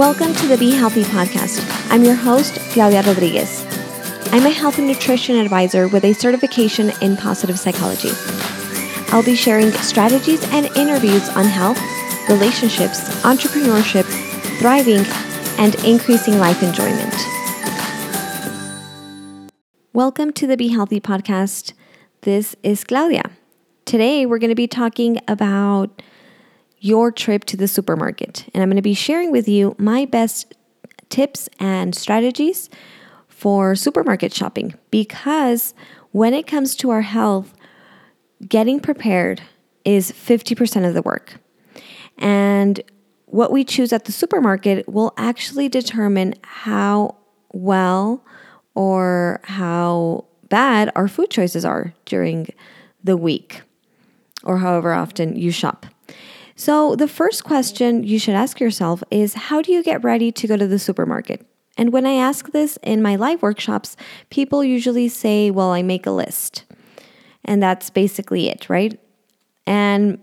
Welcome to the Be Healthy podcast. I'm your host, Claudia Rodriguez. I'm a health and nutrition advisor with a certification in positive psychology. I'll be sharing strategies and interviews on health, relationships, entrepreneurship, thriving, and increasing life enjoyment. Welcome to the Be Healthy podcast. This is Claudia. Today, we're going to be talking about your trip to the supermarket, and I'm going to be sharing with you my best tips and strategies for supermarket shopping because when it comes to our health, getting prepared is 50% of the work. And what we choose at the supermarket will actually determine how well or how bad our food choices are during the week or however often you shop. So, the first question you should ask yourself is how do you get ready to go to the supermarket? And when I ask this in my live workshops, people usually say, Well, I make a list. And that's basically it, right? And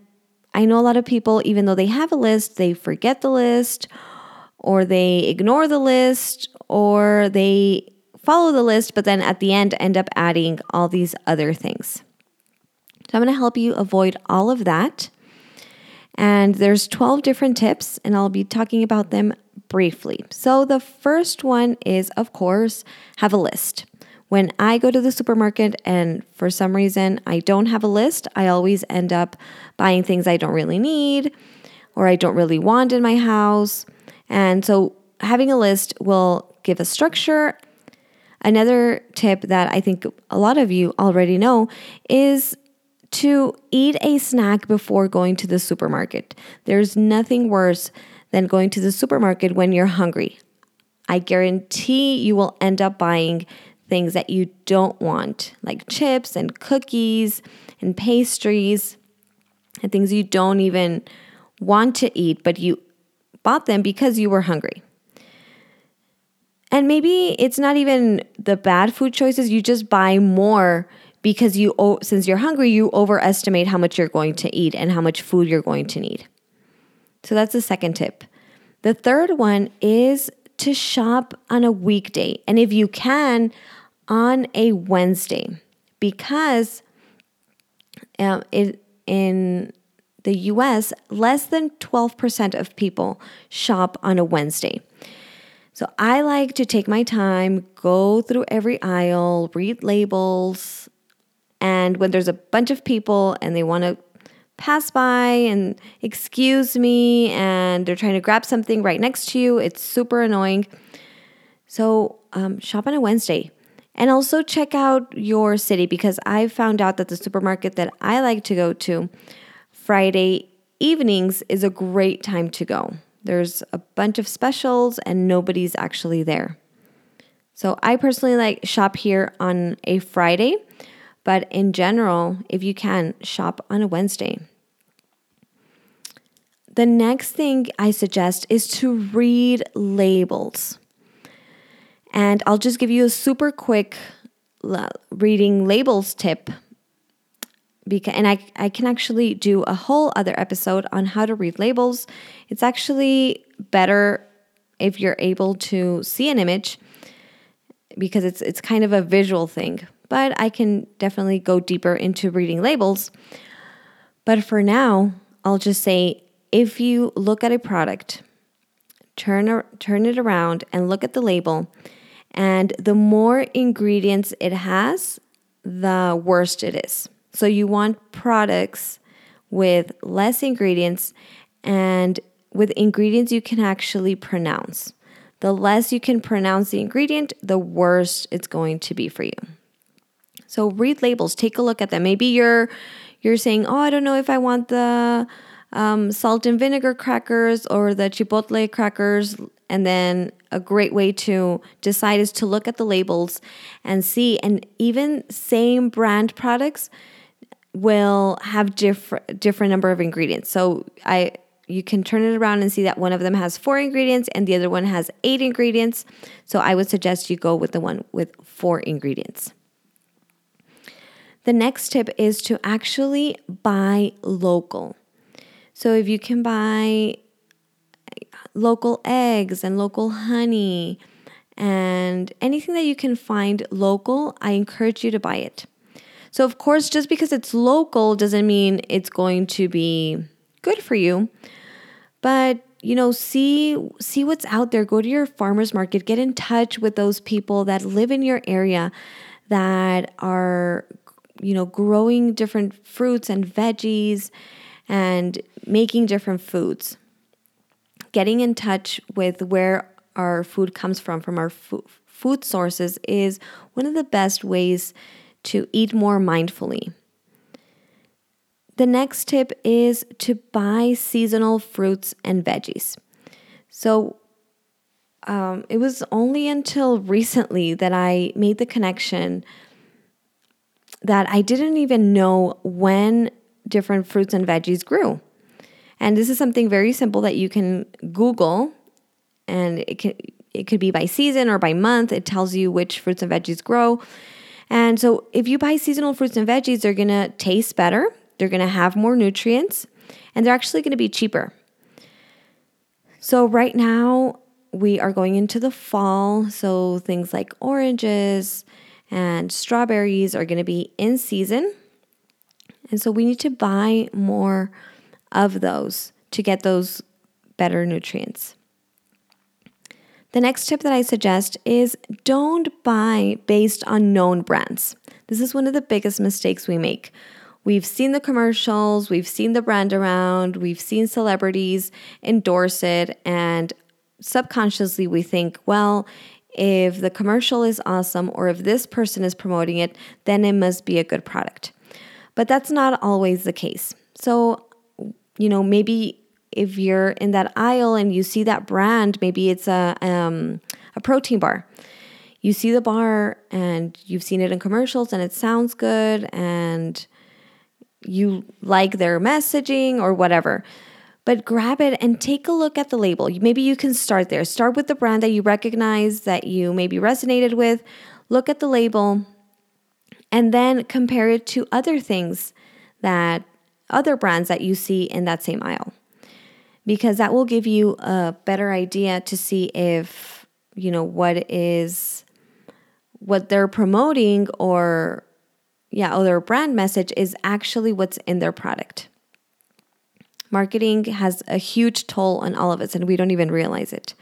I know a lot of people, even though they have a list, they forget the list, or they ignore the list, or they follow the list, but then at the end end up adding all these other things. So I'm going to help you avoid all of that. And there's 12 different tips, and I'll be talking about them briefly. So the first one is, of course, have a list. When I go to the supermarket and for some reason I don't have a list, I always end up buying things I don't really need or I don't really want in my house. And so having a list will give a structure. Another tip that I think a lot of you already know is to eat a snack before going to the supermarket. There's nothing worse than going to the supermarket when you're hungry. I guarantee you will end up buying things that you don't want, like chips and cookies and pastries and things you don't even want to eat, but you bought them because you were hungry. And maybe it's not even the bad food choices, you just buy more because you since you're hungry you overestimate how much you're going to eat and how much food you're going to need. So that's the second tip. The third one is to shop on a weekday and if you can on a Wednesday because um, it, in the US, less than 12% of people shop on a Wednesday. So I like to take my time, go through every aisle, read labels, and when there's a bunch of people and they want to pass by and excuse me and they're trying to grab something right next to you, it's super annoying. So um, shop on a Wednesday. And also check out your city because I found out that the supermarket that I like to go to Friday evenings is a great time to go. There's a bunch of specials and nobody's actually there. So I personally like shop here on a Friday but in general, if you can, shop on a Wednesday. The next thing I suggest is to read labels. And I'll just give you a super quick reading labels tip. Because, and I, I can actually do a whole other episode on how to read labels. It's actually better if you're able to see an image because it's it's kind of a visual thing but I can definitely go deeper into reading labels. But for now, I'll just say if you look at a product, turn, turn it around and look at the label, and the more ingredients it has, the worst it is. So you want products with less ingredients and with ingredients you can actually pronounce. The less you can pronounce the ingredient, the worse it's going to be for you. So read labels, take a look at them. Maybe you're you're saying, "Oh, I don't know if I want the um, salt and vinegar crackers or the chipotle crackers." And then a great way to decide is to look at the labels and see. And even same brand products will have different different number of ingredients. So I you can turn it around and see that one of them has four ingredients and the other one has eight ingredients. So I would suggest you go with the one with four ingredients. The next tip is to actually buy local. So if you can buy local eggs and local honey and anything that you can find local, I encourage you to buy it. So, of course, just because it's local doesn't mean it's going to be good for you. But you know see see what's out there go to your farmers market get in touch with those people that live in your area that are you know growing different fruits and veggies and making different foods getting in touch with where our food comes from from our food sources is one of the best ways to eat more mindfully the next tip is to buy seasonal fruits and veggies. So, um, it was only until recently that I made the connection that I didn't even know when different fruits and veggies grew. And this is something very simple that you can Google, and it can it could be by season or by month. It tells you which fruits and veggies grow. And so, if you buy seasonal fruits and veggies, they're gonna taste better. They're going to have more nutrients and they're actually going to be cheaper. So, right now, we are going into the fall. So, things like oranges and strawberries are going to be in season. And so, we need to buy more of those to get those better nutrients. The next tip that I suggest is don't buy based on known brands. This is one of the biggest mistakes we make. We've seen the commercials, we've seen the brand around, we've seen celebrities endorse it, and subconsciously we think, well, if the commercial is awesome or if this person is promoting it, then it must be a good product. But that's not always the case. So, you know, maybe if you're in that aisle and you see that brand, maybe it's a um, a protein bar. You see the bar and you've seen it in commercials and it sounds good and you like their messaging or whatever. But grab it and take a look at the label. Maybe you can start there. Start with the brand that you recognize, that you maybe resonated with. Look at the label and then compare it to other things that other brands that you see in that same aisle. Because that will give you a better idea to see if, you know, what is what they're promoting or yeah, or their brand message is actually what's in their product. Marketing has a huge toll on all of us, and we don't even realize it.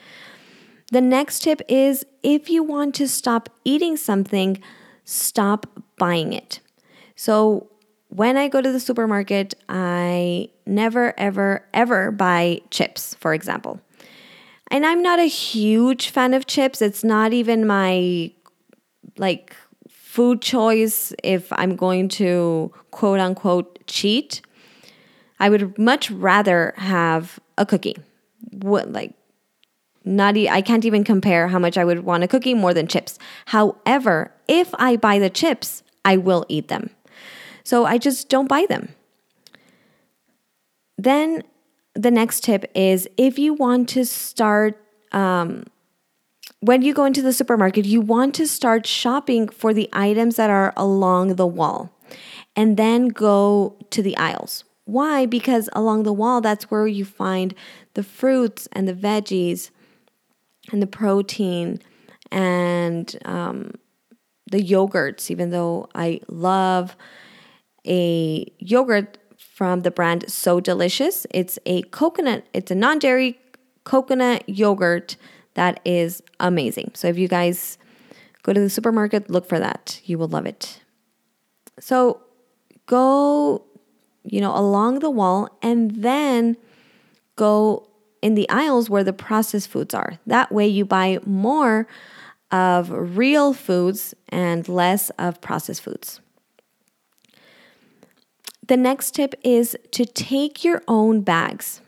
The next tip is if you want to stop eating something, stop buying it. So, when I go to the supermarket, I never, ever, ever buy chips, for example. And I'm not a huge fan of chips. It's not even my like food choice, if I'm going to quote unquote cheat, I would much rather have a cookie. What like not e- I can't even compare how much I would want a cookie more than chips. However, if I buy the chips, I will eat them. So I just don't buy them. Then the next tip is if you want to start um, when you go into the supermarket, you want to start shopping for the items that are along the wall and then go to the aisles. Why? Because along the wall, that's where you find the fruits and the veggies and the protein and um, the yogurts, even though I love a yogurt from the brand So Delicious. It's a coconut, it's a non dairy coconut yogurt that is amazing. So if you guys go to the supermarket, look for that. You will love it. So go, you know, along the wall and then go in the aisles where the processed foods are. That way you buy more of real foods and less of processed foods. The next tip is to take your own bags.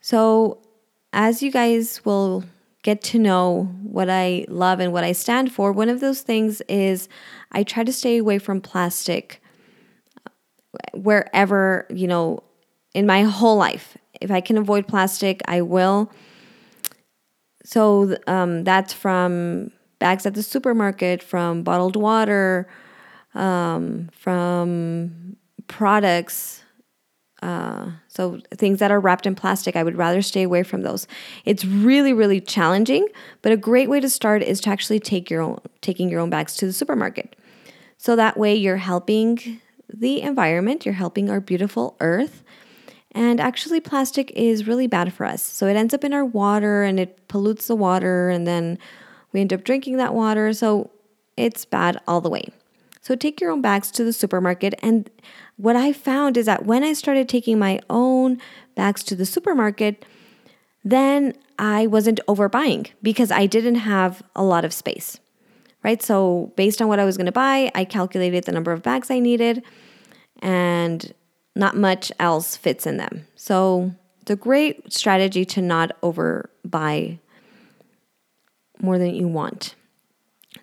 So as you guys will get to know what I love and what I stand for, one of those things is I try to stay away from plastic wherever, you know, in my whole life. If I can avoid plastic, I will. So um, that's from bags at the supermarket, from bottled water, um, from products uh, so things that are wrapped in plastic, I would rather stay away from those. It's really, really challenging, but a great way to start is to actually take your own taking your own bags to the supermarket. So that way you're helping the environment, you're helping our beautiful earth. And actually, plastic is really bad for us. So it ends up in our water and it pollutes the water, and then we end up drinking that water. So it's bad all the way. So take your own bags to the supermarket. And what I found is that when I started taking my own bags to the supermarket, then I wasn't overbuying because I didn't have a lot of space, right? So, based on what I was going to buy, I calculated the number of bags I needed, and not much else fits in them. So, it's a great strategy to not overbuy more than you want.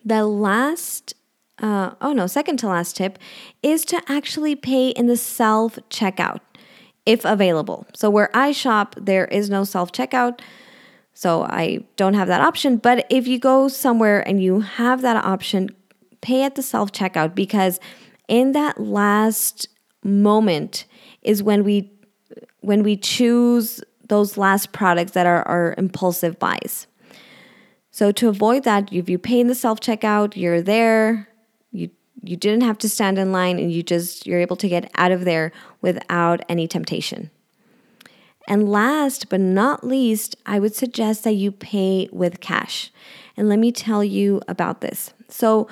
The last uh, oh no, second to last tip is to actually pay in the self checkout if available. So where I shop, there is no self checkout. So I don't have that option. But if you go somewhere and you have that option, pay at the self checkout because in that last moment is when we when we choose those last products that are our impulsive buys. So to avoid that, if you pay in the self checkout, you're there, you you didn't have to stand in line and you just you're able to get out of there without any temptation. And last but not least, I would suggest that you pay with cash. And let me tell you about this. So,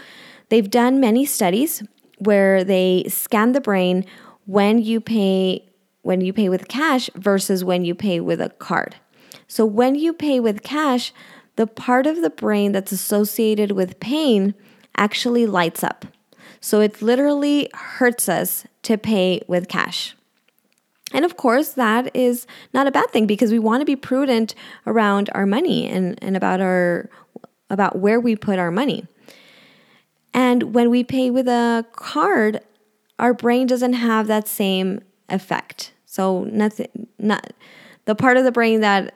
they've done many studies where they scan the brain when you pay when you pay with cash versus when you pay with a card. So, when you pay with cash, the part of the brain that's associated with pain actually lights up. So it literally hurts us to pay with cash. And of course, that is not a bad thing because we want to be prudent around our money and, and about our about where we put our money. And when we pay with a card, our brain doesn't have that same effect. So nothing not the part of the brain that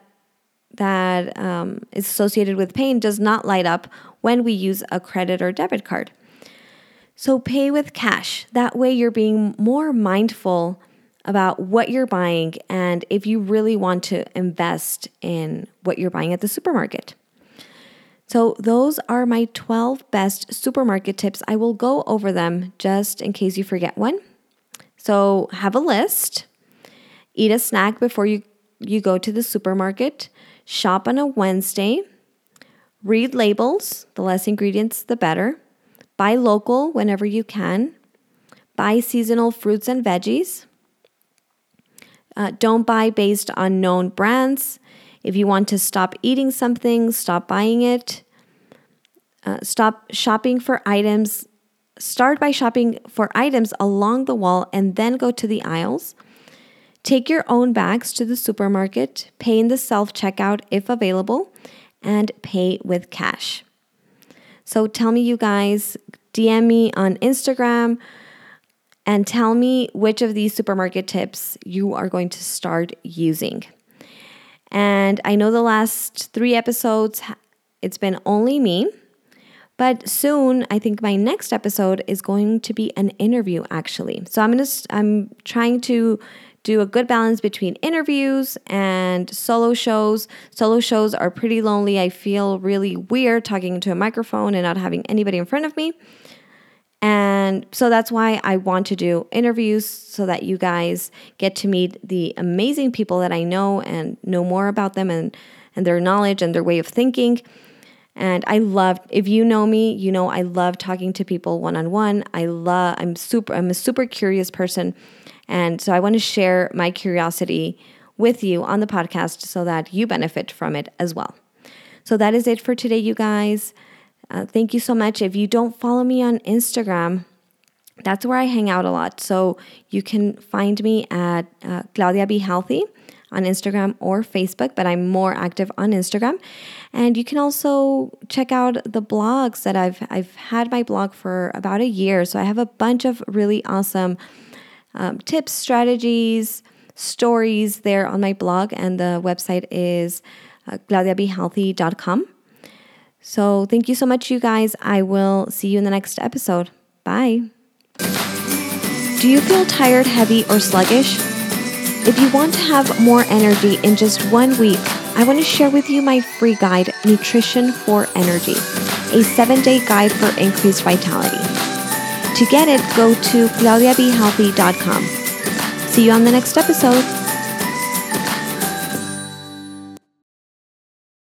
that um, is associated with pain does not light up when we use a credit or debit card. So pay with cash. That way, you're being more mindful about what you're buying and if you really want to invest in what you're buying at the supermarket. So, those are my 12 best supermarket tips. I will go over them just in case you forget one. So, have a list, eat a snack before you, you go to the supermarket, shop on a Wednesday, read labels, the less ingredients, the better, buy local whenever you can, buy seasonal fruits and veggies. Uh, don't buy based on known brands. If you want to stop eating something, stop buying it. Uh, stop shopping for items. Start by shopping for items along the wall and then go to the aisles. Take your own bags to the supermarket, pay in the self checkout if available, and pay with cash. So tell me, you guys, DM me on Instagram and tell me which of these supermarket tips you are going to start using. And I know the last three episodes, it's been only me. But soon, I think my next episode is going to be an interview actually. So I'm going to I'm trying to do a good balance between interviews and solo shows. Solo shows are pretty lonely. I feel really weird talking into a microphone and not having anybody in front of me. And so that's why I want to do interviews so that you guys get to meet the amazing people that I know and know more about them and, and their knowledge and their way of thinking. And I love if you know me, you know I love talking to people one on one. I love I'm super I'm a super curious person and so I want to share my curiosity with you on the podcast so that you benefit from it as well. So that is it for today, you guys. Uh, thank you so much. If you don't follow me on Instagram, that's where I hang out a lot. So you can find me at uh, Claudia Be Healthy on Instagram or Facebook, but I'm more active on Instagram. And you can also check out the blogs that I've I've had my blog for about a year. So I have a bunch of really awesome um, tips, strategies, stories there on my blog, and the website is uh, claudiabehealthy.com. So thank you so much, you guys. I will see you in the next episode. Bye. Do you feel tired, heavy, or sluggish? If you want to have more energy in just one week, I want to share with you my free guide, Nutrition for Energy, a seven day guide for increased vitality. To get it, go to claudiabehealthy.com. See you on the next episode.